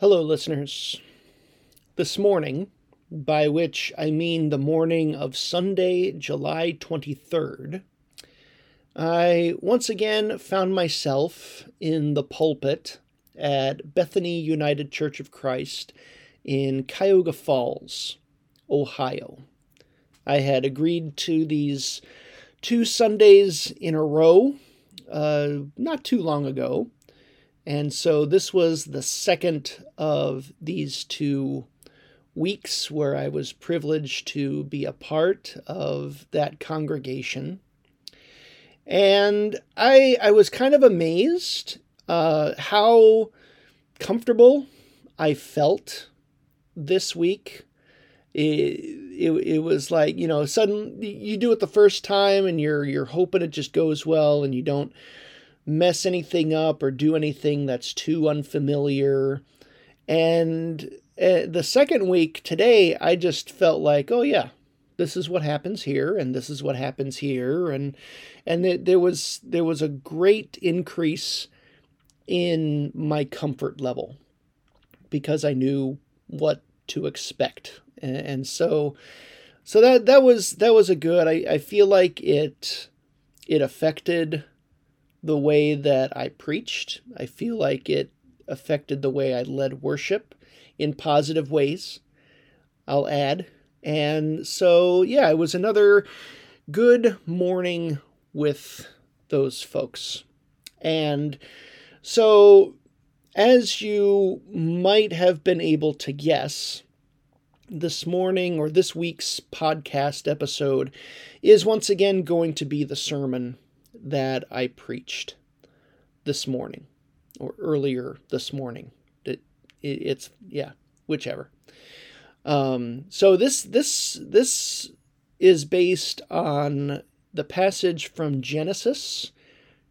Hello, listeners. This morning, by which I mean the morning of Sunday, July 23rd, I once again found myself in the pulpit at Bethany United Church of Christ in Cuyahoga Falls, Ohio. I had agreed to these two Sundays in a row uh, not too long ago and so this was the second of these two weeks where I was privileged to be a part of that congregation. And I, I was kind of amazed uh, how comfortable I felt this week. It, it, it was like, you know, sudden you do it the first time and you're you're hoping it just goes well and you don't mess anything up or do anything that's too unfamiliar. And uh, the second week today, I just felt like, oh yeah, this is what happens here, and this is what happens here, and and it, there was there was a great increase in my comfort level because I knew what to expect, and, and so so that that was that was a good. I, I feel like it it affected the way that I preached. I feel like it affected the way I led worship in positive ways, I'll add. And so, yeah, it was another good morning with those folks. And so, as you might have been able to guess, this morning or this week's podcast episode is once again going to be the sermon that I preached this morning or earlier this morning. It, it, it's yeah, whichever. Um, so this this this is based on the passage from Genesis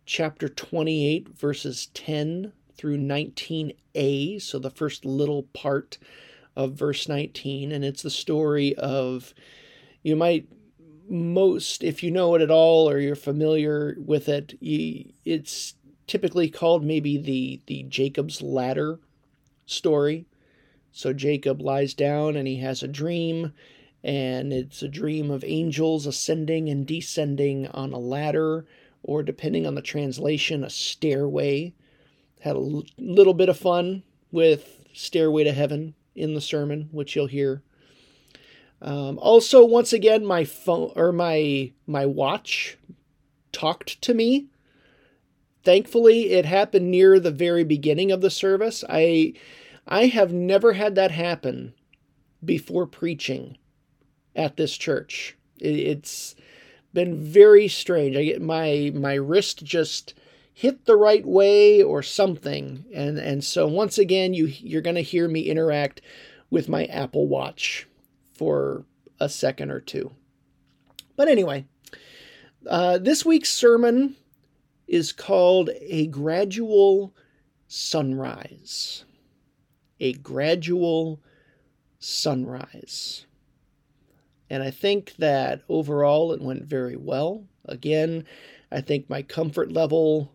chapter 28 verses 10 through 19a, so the first little part of verse 19 and it's the story of you might most, if you know it at all or you're familiar with it, you, it's typically called maybe the the Jacob's ladder story. So Jacob lies down and he has a dream, and it's a dream of angels ascending and descending on a ladder, or depending on the translation, a stairway. Had a l- little bit of fun with Stairway to Heaven in the sermon, which you'll hear um, also, once again, my phone or my my watch talked to me. Thankfully, it happened near the very beginning of the service. I I have never had that happen before preaching at this church. It, it's been very strange. I get my my wrist just hit the right way or something, and and so once again, you you're to hear me interact with my Apple Watch for a second or two. But anyway, uh, this week's sermon is called A Gradual Sunrise. A Gradual Sunrise. And I think that overall it went very well. Again, I think my comfort level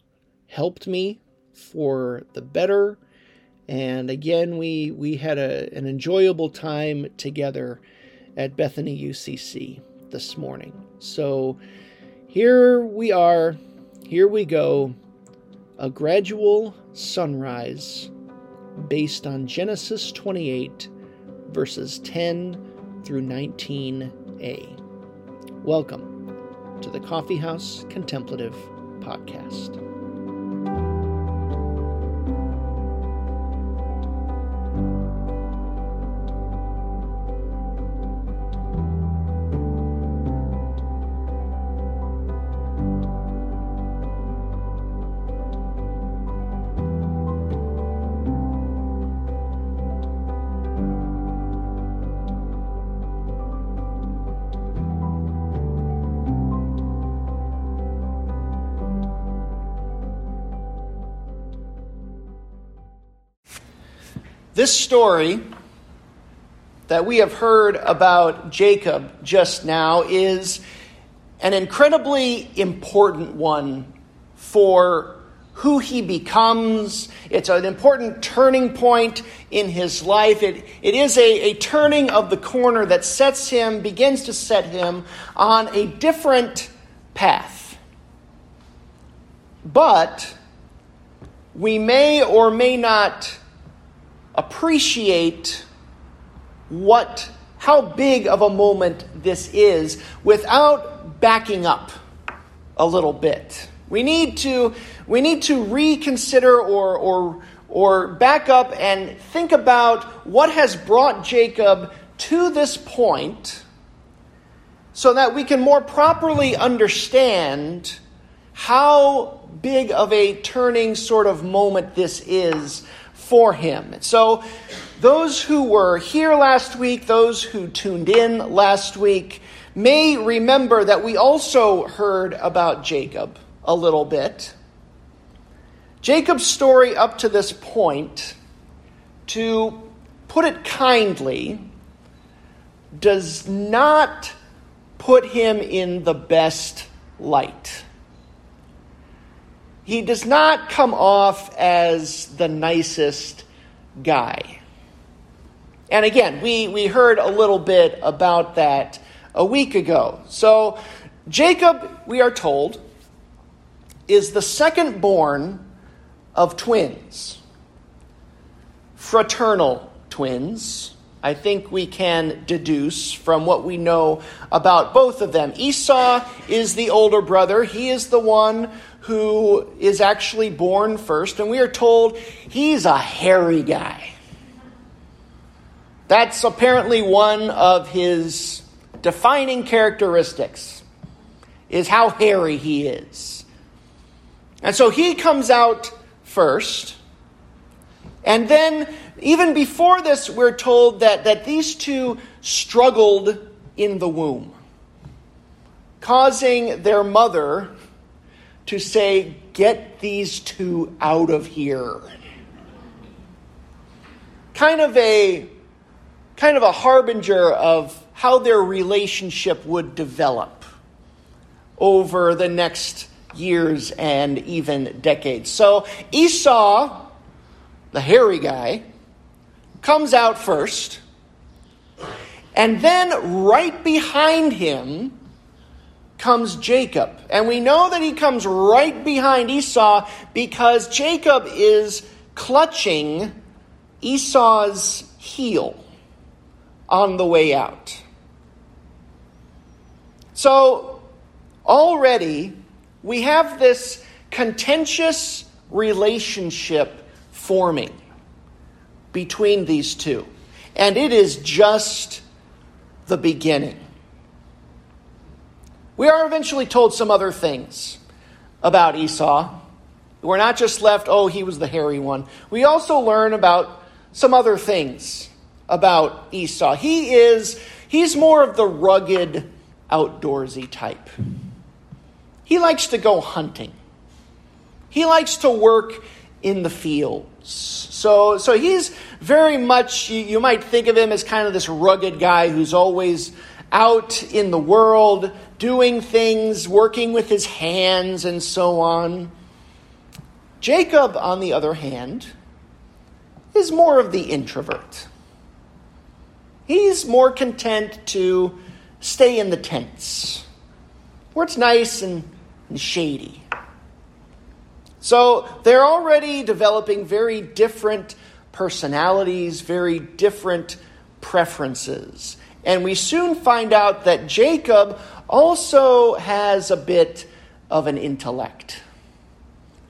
helped me for the better. And again, we, we had a, an enjoyable time together at Bethany UCC this morning. So here we are, here we go, a gradual sunrise based on Genesis 28, verses 10 through 19a. Welcome to the Coffeehouse Contemplative Podcast. This story that we have heard about Jacob just now is an incredibly important one for who he becomes. It's an important turning point in his life. It, it is a, a turning of the corner that sets him, begins to set him on a different path. But we may or may not appreciate what how big of a moment this is without backing up a little bit. We need to we need to reconsider or or or back up and think about what has brought Jacob to this point so that we can more properly understand how big of a turning sort of moment this is for him. So, those who were here last week, those who tuned in last week, may remember that we also heard about Jacob a little bit. Jacob's story up to this point, to put it kindly, does not put him in the best light. He does not come off as the nicest guy. And again, we, we heard a little bit about that a week ago. So, Jacob, we are told, is the second born of twins, fraternal twins. I think we can deduce from what we know about both of them. Esau is the older brother, he is the one who is actually born first, and we are told he's a hairy guy. That's apparently one of his defining characteristics is how hairy he is. And so he comes out first. And then, even before this, we're told that, that these two struggled in the womb, causing their mother to say, Get these two out of here. Kind of a kind of a harbinger of how their relationship would develop over the next years and even decades. So Esau, the hairy guy, comes out first. And then right behind him comes Jacob. And we know that he comes right behind Esau because Jacob is clutching Esau's heel on the way out. So already we have this contentious relationship forming between these two. And it is just the beginning. We are eventually told some other things about Esau. We're not just left, oh, he was the hairy one. We also learn about some other things about Esau. He is, he's more of the rugged, outdoorsy type. He likes to go hunting. He likes to work in the fields. So, so he's very much, you, you might think of him as kind of this rugged guy who's always out in the world, doing things, working with his hands, and so on. Jacob, on the other hand, is more of the introvert. He's more content to stay in the tents where it's nice and, and shady. So they're already developing very different personalities, very different preferences. And we soon find out that Jacob also has a bit of an intellect.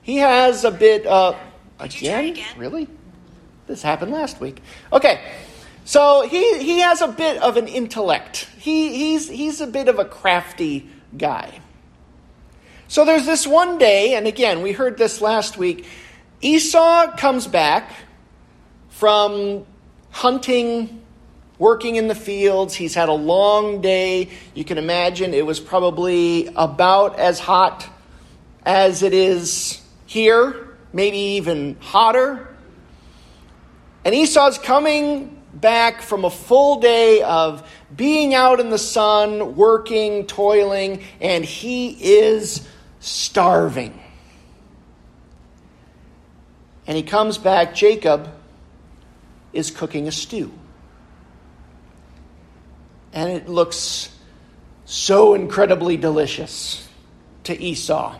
He has a bit of. Again? again? Really? This happened last week. Okay. So he, he has a bit of an intellect. He, he's, he's a bit of a crafty guy. So there's this one day, and again, we heard this last week. Esau comes back from hunting, working in the fields. He's had a long day. You can imagine it was probably about as hot as it is here, maybe even hotter. And Esau's coming back from a full day of being out in the sun, working, toiling, and he is starving. And he comes back, Jacob, is cooking a stew. And it looks so incredibly delicious to Esau.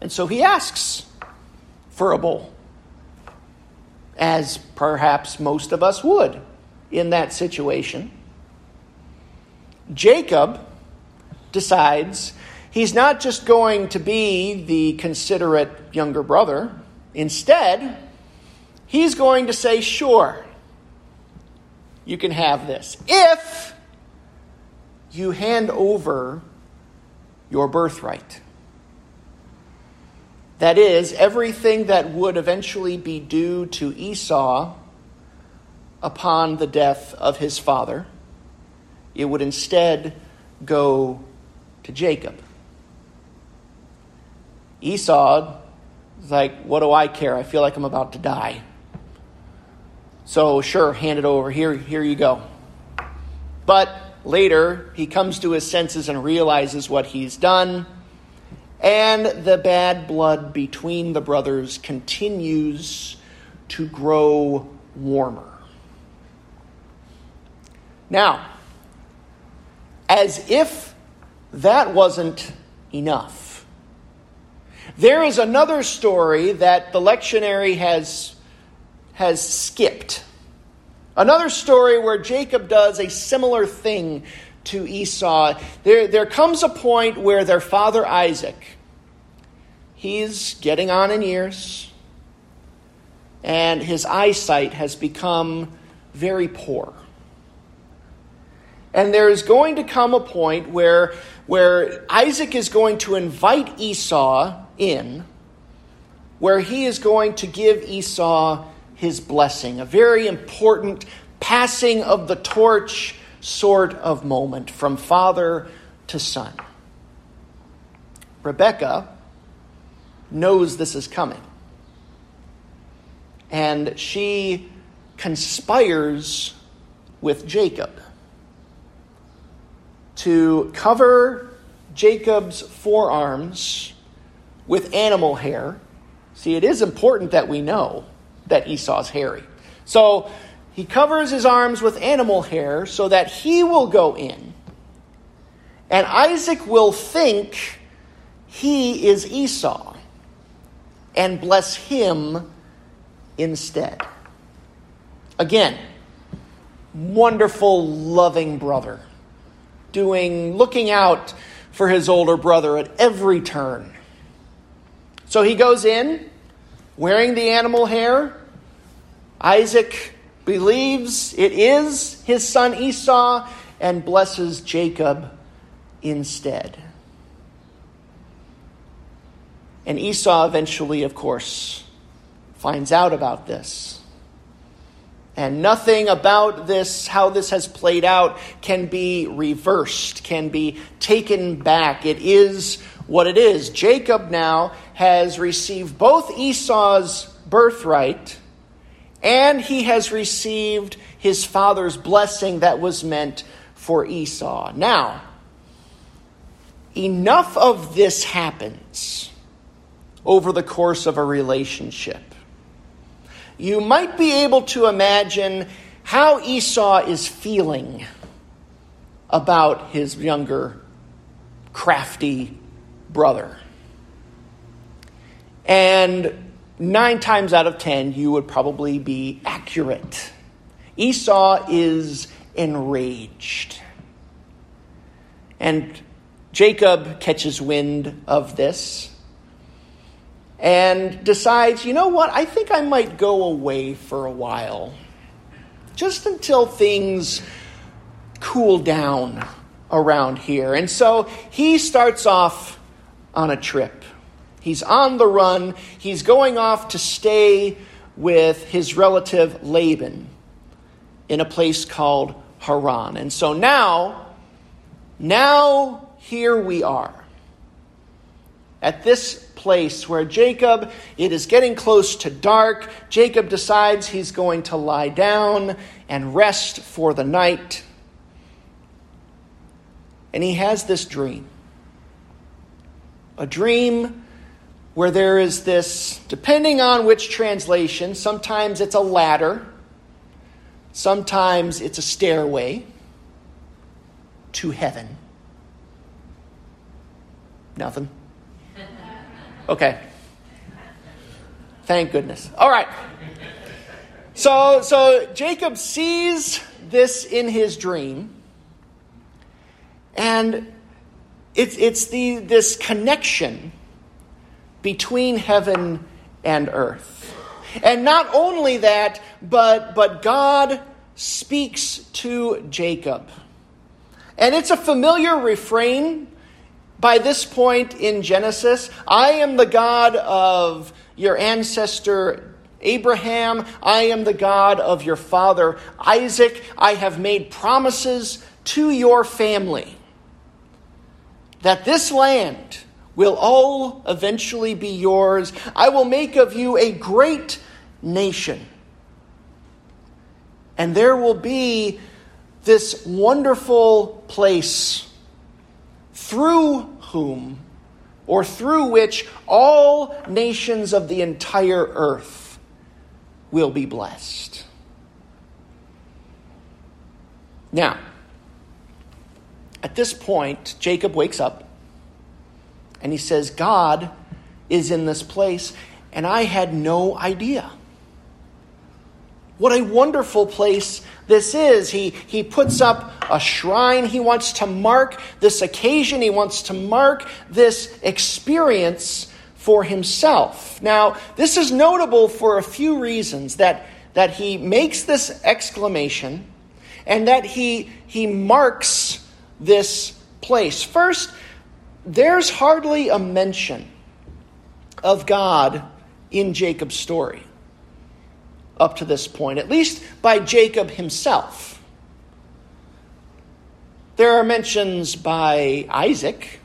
And so he asks for a bowl, as perhaps most of us would in that situation. Jacob decides he's not just going to be the considerate younger brother, instead, he's going to say, Sure, you can have this. If you hand over your birthright. That is, everything that would eventually be due to Esau upon the death of his father, it would instead go to Jacob. Esau is like, What do I care? I feel like I'm about to die. So, sure, hand it over. Here, here you go. But later, he comes to his senses and realizes what he's done. And the bad blood between the brothers continues to grow warmer. Now, as if that wasn't enough, there is another story that the lectionary has, has skipped. Another story where Jacob does a similar thing to Esau. There, there comes a point where their father Isaac, he's getting on in years, and his eyesight has become very poor. And there is going to come a point where, where Isaac is going to invite Esau in, where he is going to give Esau his blessing, a very important passing of the torch sort of moment from father to son. Rebecca knows this is coming. And she conspires with Jacob to cover Jacob's forearms with animal hair. See, it is important that we know that Esau's hairy. So he covers his arms with animal hair so that he will go in. And Isaac will think he is Esau and bless him instead. Again, wonderful, loving brother doing, looking out for his older brother at every turn. So he goes in wearing the animal hair. Isaac believes it is his son Esau and blesses Jacob instead. And Esau eventually, of course, finds out about this. And nothing about this, how this has played out, can be reversed, can be taken back. It is what it is. Jacob now has received both Esau's birthright and he has received his father's blessing that was meant for Esau. Now, enough of this happens over the course of a relationship you might be able to imagine how Esau is feeling about his younger, crafty brother. And nine times out of ten, you would probably be accurate. Esau is enraged. And Jacob catches wind of this and decides, you know what, I think I might go away for a while, just until things cool down around here. And so he starts off on a trip. He's on the run, he's going off to stay with his relative Laban in a place called Haran. And so now, now here we are. At this place where Jacob, it is getting close to dark. Jacob decides he's going to lie down and rest for the night. And he has this dream. A dream where there is this, depending on which translation, sometimes it's a ladder, Sometimes it's a stairway to heaven. Nothing? Okay. Thank goodness. All right. So, so Jacob sees this in his dream, and it's, it's the, this connection between heaven and earth. And not only that, but, but God speaks to Jacob. And it's a familiar refrain by this point in Genesis. I am the God of your ancestor Abraham. I am the God of your father Isaac. I have made promises to your family that this land will all eventually be yours. I will make of you a great nation. And there will be this wonderful place through whom or through which all nations of the entire earth will be blessed. Now, at this point, Jacob wakes up and he says, God is in this place, and I had no idea. What a wonderful place this is. He, he puts up a shrine. He wants to mark this occasion, he wants to mark this experience for himself. Now, this is notable for a few reasons that, that he makes this exclamation and that he, he marks this place. First, there's hardly a mention of God in Jacob's story up to this point, at least by Jacob himself. There are mentions by Isaac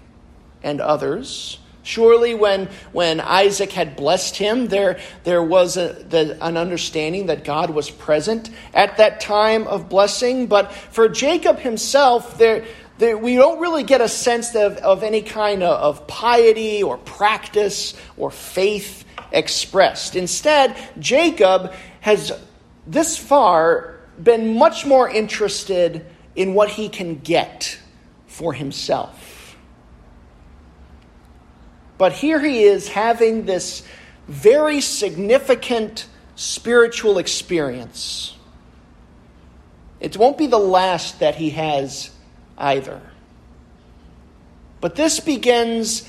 and others. Surely, when, when Isaac had blessed him, there, there was a, the, an understanding that God was present at that time of blessing. But for Jacob himself, there, there, we don't really get a sense of, of any kind of, of piety or practice or faith expressed. Instead, Jacob has this far been much more interested in what he can get for himself. But here he is having this very significant spiritual experience. It won't be the last that he has either. But this begins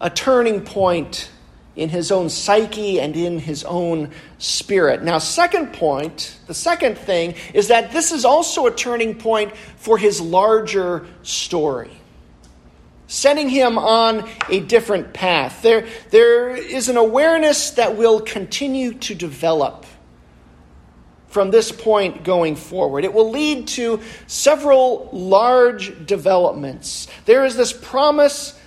a turning point in his own psyche and in his own spirit. Now, second point, the second thing is that this is also a turning point for his larger story, setting him on a different path. There, there is an awareness that will continue to develop from this point going forward. It will lead to several large developments. There is this promise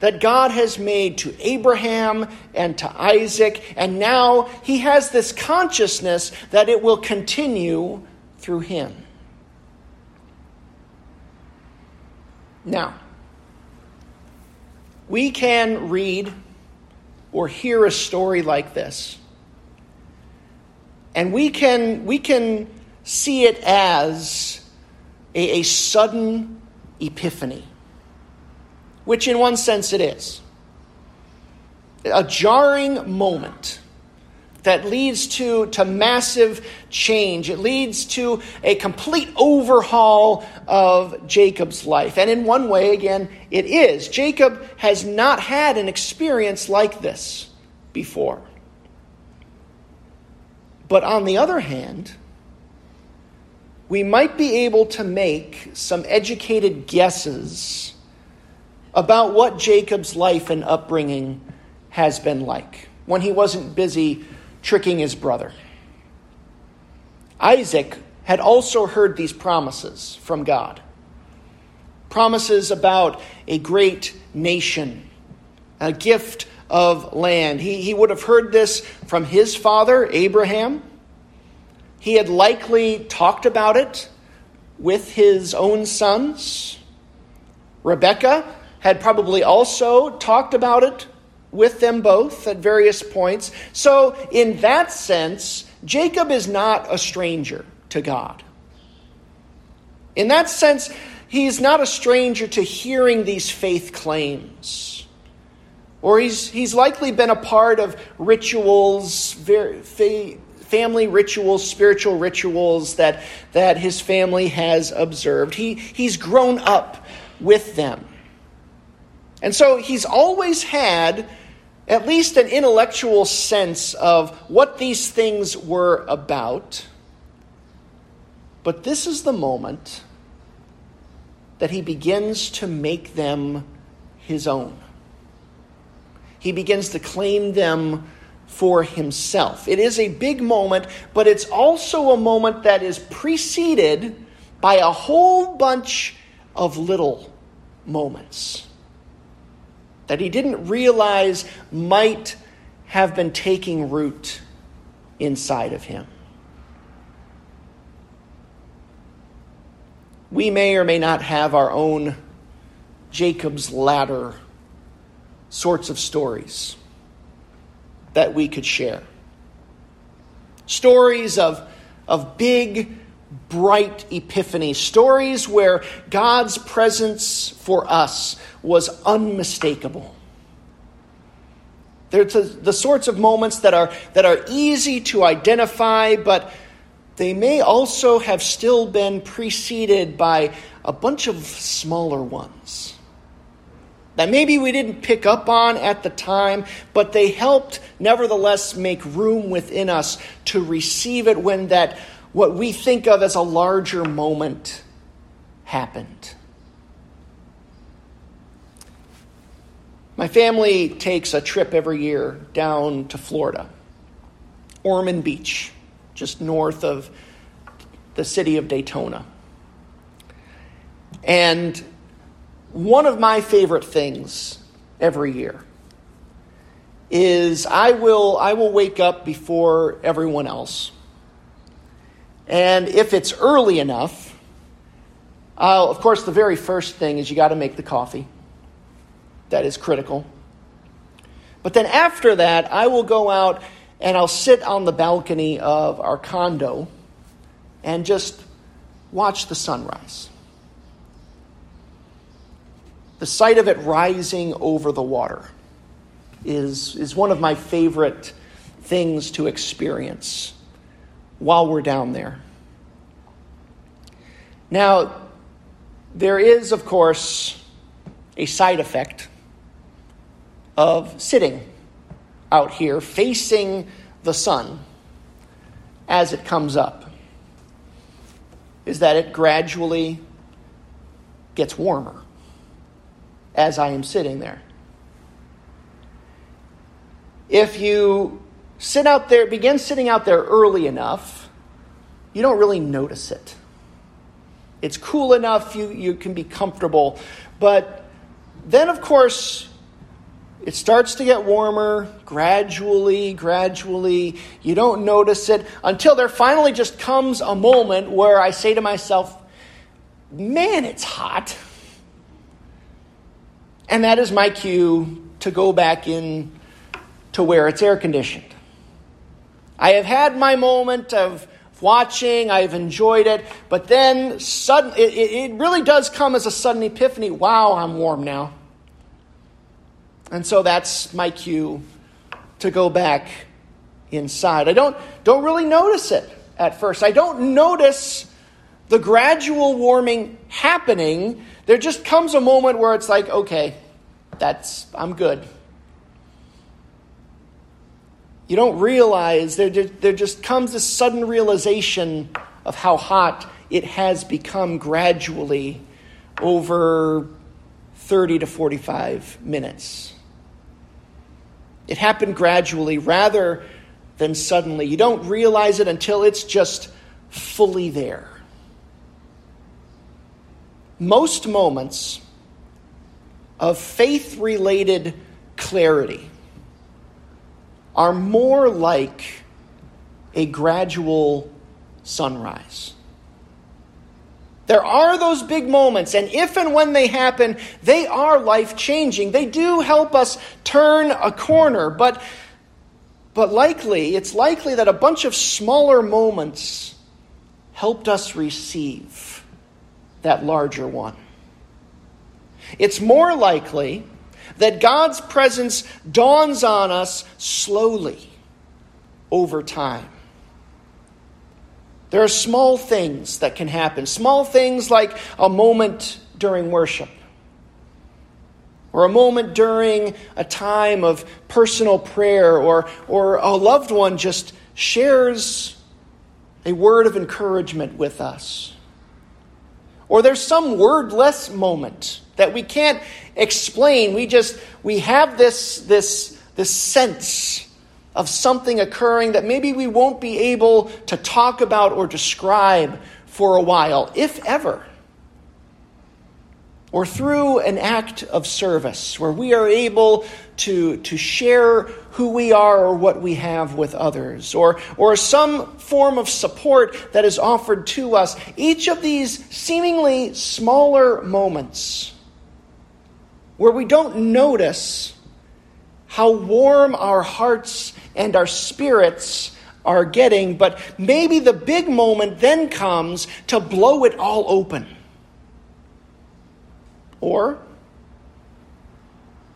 that God has made to Abraham and to Isaac, and now he has this consciousness that it will continue through him. Now, we can read or hear a story like this and we can, we can see it as a, a sudden epiphany, which in one sense it is. A jarring moment that leads to, to massive change. It leads to a complete overhaul of Jacob's life. And in one way, again, it is. Jacob has not had an experience like this before. But on the other hand, we might be able to make some educated guesses about what Jacob's life and upbringing has been like when he wasn't busy tricking his brother. Isaac had also heard these promises from God promises about a great nation, a gift of land. He, he would have heard this from his father, Abraham. He had likely talked about it with his own sons. Rebecca had probably also talked about it with them both at various points. So, in that sense, Jacob is not a stranger to God. In that sense, he's not a stranger to hearing these faith claims. Or he's, he's likely been a part of rituals, family rituals, spiritual rituals that, that his family has observed. He, he's grown up with them. And so he's always had at least an intellectual sense of what these things were about. But this is the moment that he begins to make them his own. He begins to claim them for himself. It is a big moment, but it's also a moment that is preceded by a whole bunch of little moments that he didn't realize might have been taking root inside of him. We may or may not have our own Jacob's ladder sorts of stories that we could share. Stories of, of big, bright epiphany, stories where God's presence for us was unmistakable. They're the, sorts of moments that are, that are easy to identify, but they may also have still been preceded by a bunch of smaller ones that maybe we didn't pick up on at the time, but they helped nevertheless make room within us to receive it when that what we think of as a larger moment happened. My family takes a trip every year down to Florida, Ormond Beach, just north of the city of Daytona. And one of my favorite things every year is I will I will wake up before everyone else. And if it's early enough, I'll, of course the very first thing is you got to make the coffee. That is critical. But then after that, I will go out and I'll sit on the balcony of our condo and just watch the sunrise the sight of it rising over the water is, is one of my favorite things to experience while we're down there. Now, there is, of course, a side effect of sitting out here facing the sun as it comes up, is that it gradually gets warmer as I am sitting there. If you sit out there, begin sitting out there early enough, you don't really notice it. It's cool enough, you, you can be comfortable. But then, of course, it starts to get warmer gradually, gradually. You don't notice it until there finally just comes a moment where I say to myself, man, it's hot. And that is my cue to go back in to where it's air conditioned. I have had my moment of watching, I've enjoyed it, but then sudden, it, it really does come as a sudden epiphany wow, I'm warm now. And so that's my cue to go back inside. I don't, don't really notice it at first. I don't notice the gradual warming happening there just comes a moment where it's like, okay, that's, I'm good. You don't realize, there, there just comes this sudden realization of how hot it has become gradually over 30 to 45 minutes. It happened gradually rather than suddenly. You don't realize it until it's just fully there most moments of faith related clarity are more like a gradual sunrise. There are those big moments, and if and when they happen, they are life changing. They do help us turn a corner, but, but likely, it's likely that a bunch of smaller moments helped us receive that larger one. It's more likely that God's presence dawns on us slowly over time. There are small things that can happen, small things like a moment during worship, or a moment during a time of personal prayer, or, or a loved one just shares a word of encouragement with us. Or there's some wordless moment that we can't explain. We just we have this this this sense of something occurring that maybe we won't be able to talk about or describe for a while, if ever. Or through an act of service where we are able to, to share who we are or what we have with others, or, or some form of support that is offered to us. Each of these seemingly smaller moments where we don't notice how warm our hearts and our spirits are getting, but maybe the big moment then comes to blow it all open. Or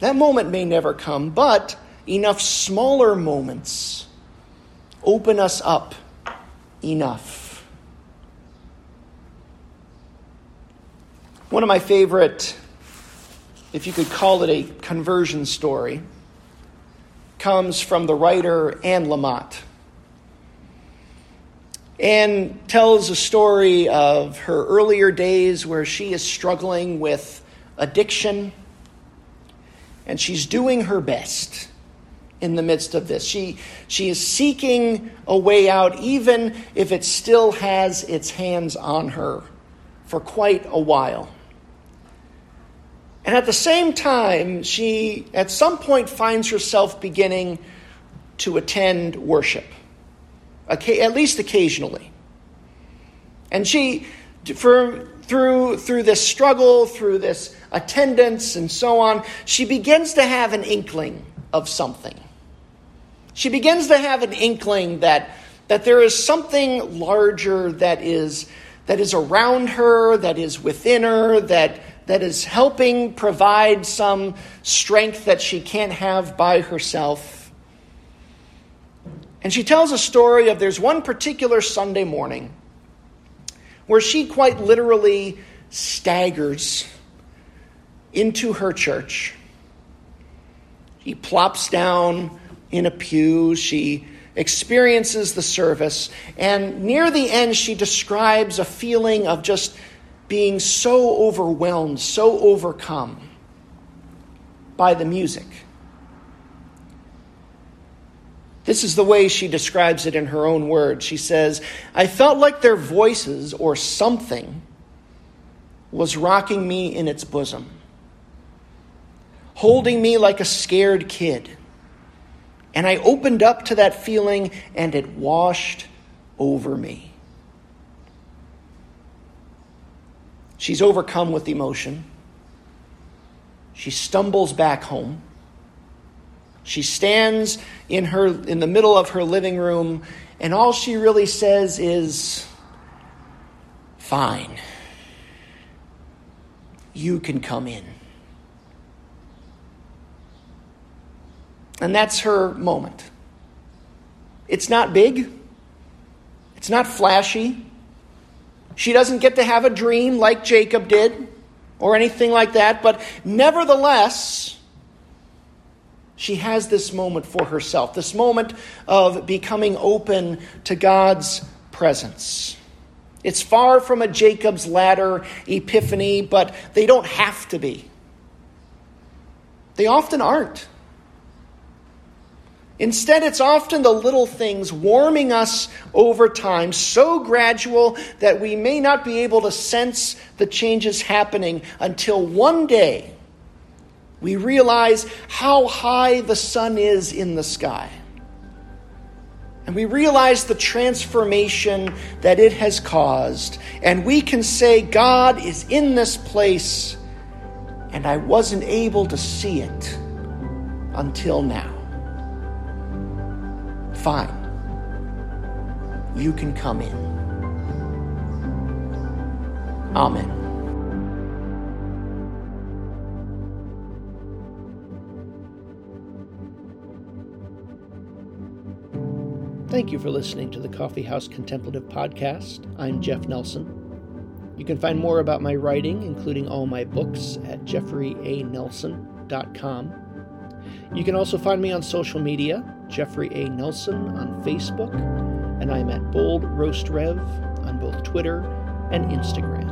that moment may never come, but enough smaller moments open us up enough. One of my favorite, if you could call it a conversion story, comes from the writer Anne Lamott. Anne tells a story of her earlier days where she is struggling with addiction, and she's doing her best in the midst of this. She, she is seeking a way out, even if it still has its hands on her for quite a while. And at the same time, she at some point finds herself beginning to attend worship, at least occasionally. And she, for, through, through this struggle, through this attendance, and so on, she begins to have an inkling of something. She begins to have an inkling that, that there is something larger that is, that is around her, that is within her, that, that is helping provide some strength that she can't have by herself. And she tells a story of there's one particular Sunday morning where she quite literally staggers into her church. She plops down in a pew. She experiences the service. And near the end, she describes a feeling of just being so overwhelmed, so overcome by the music. This is the way she describes it in her own words. She says, I felt like their voices or something was rocking me in its bosom, holding me like a scared kid. And I opened up to that feeling and it washed over me. She's overcome with emotion. She stumbles back home. She stands in her in the middle of her living room and all she really says is fine. You can come in. And that's her moment. It's not big. It's not flashy. She doesn't get to have a dream like Jacob did or anything like that, but nevertheless, she has this moment for herself, this moment of becoming open to God's presence. It's far from a Jacob's ladder epiphany, but they don't have to be. They often aren't. Instead, it's often the little things warming us over time, so gradual that we may not be able to sense the changes happening until one day we realize how high the sun is in the sky. And we realize the transformation that it has caused. And we can say, God is in this place, and I wasn't able to see it until now fine. You can come in. Amen. Thank you for listening to the Coffee House Contemplative Podcast. I'm Jeff Nelson. You can find more about my writing, including all my books, at jeffreyanelson.com. You can also find me on social media, Jeffrey A. Nelson on Facebook, and I'm at Bold Roast Rev on both Twitter and Instagram.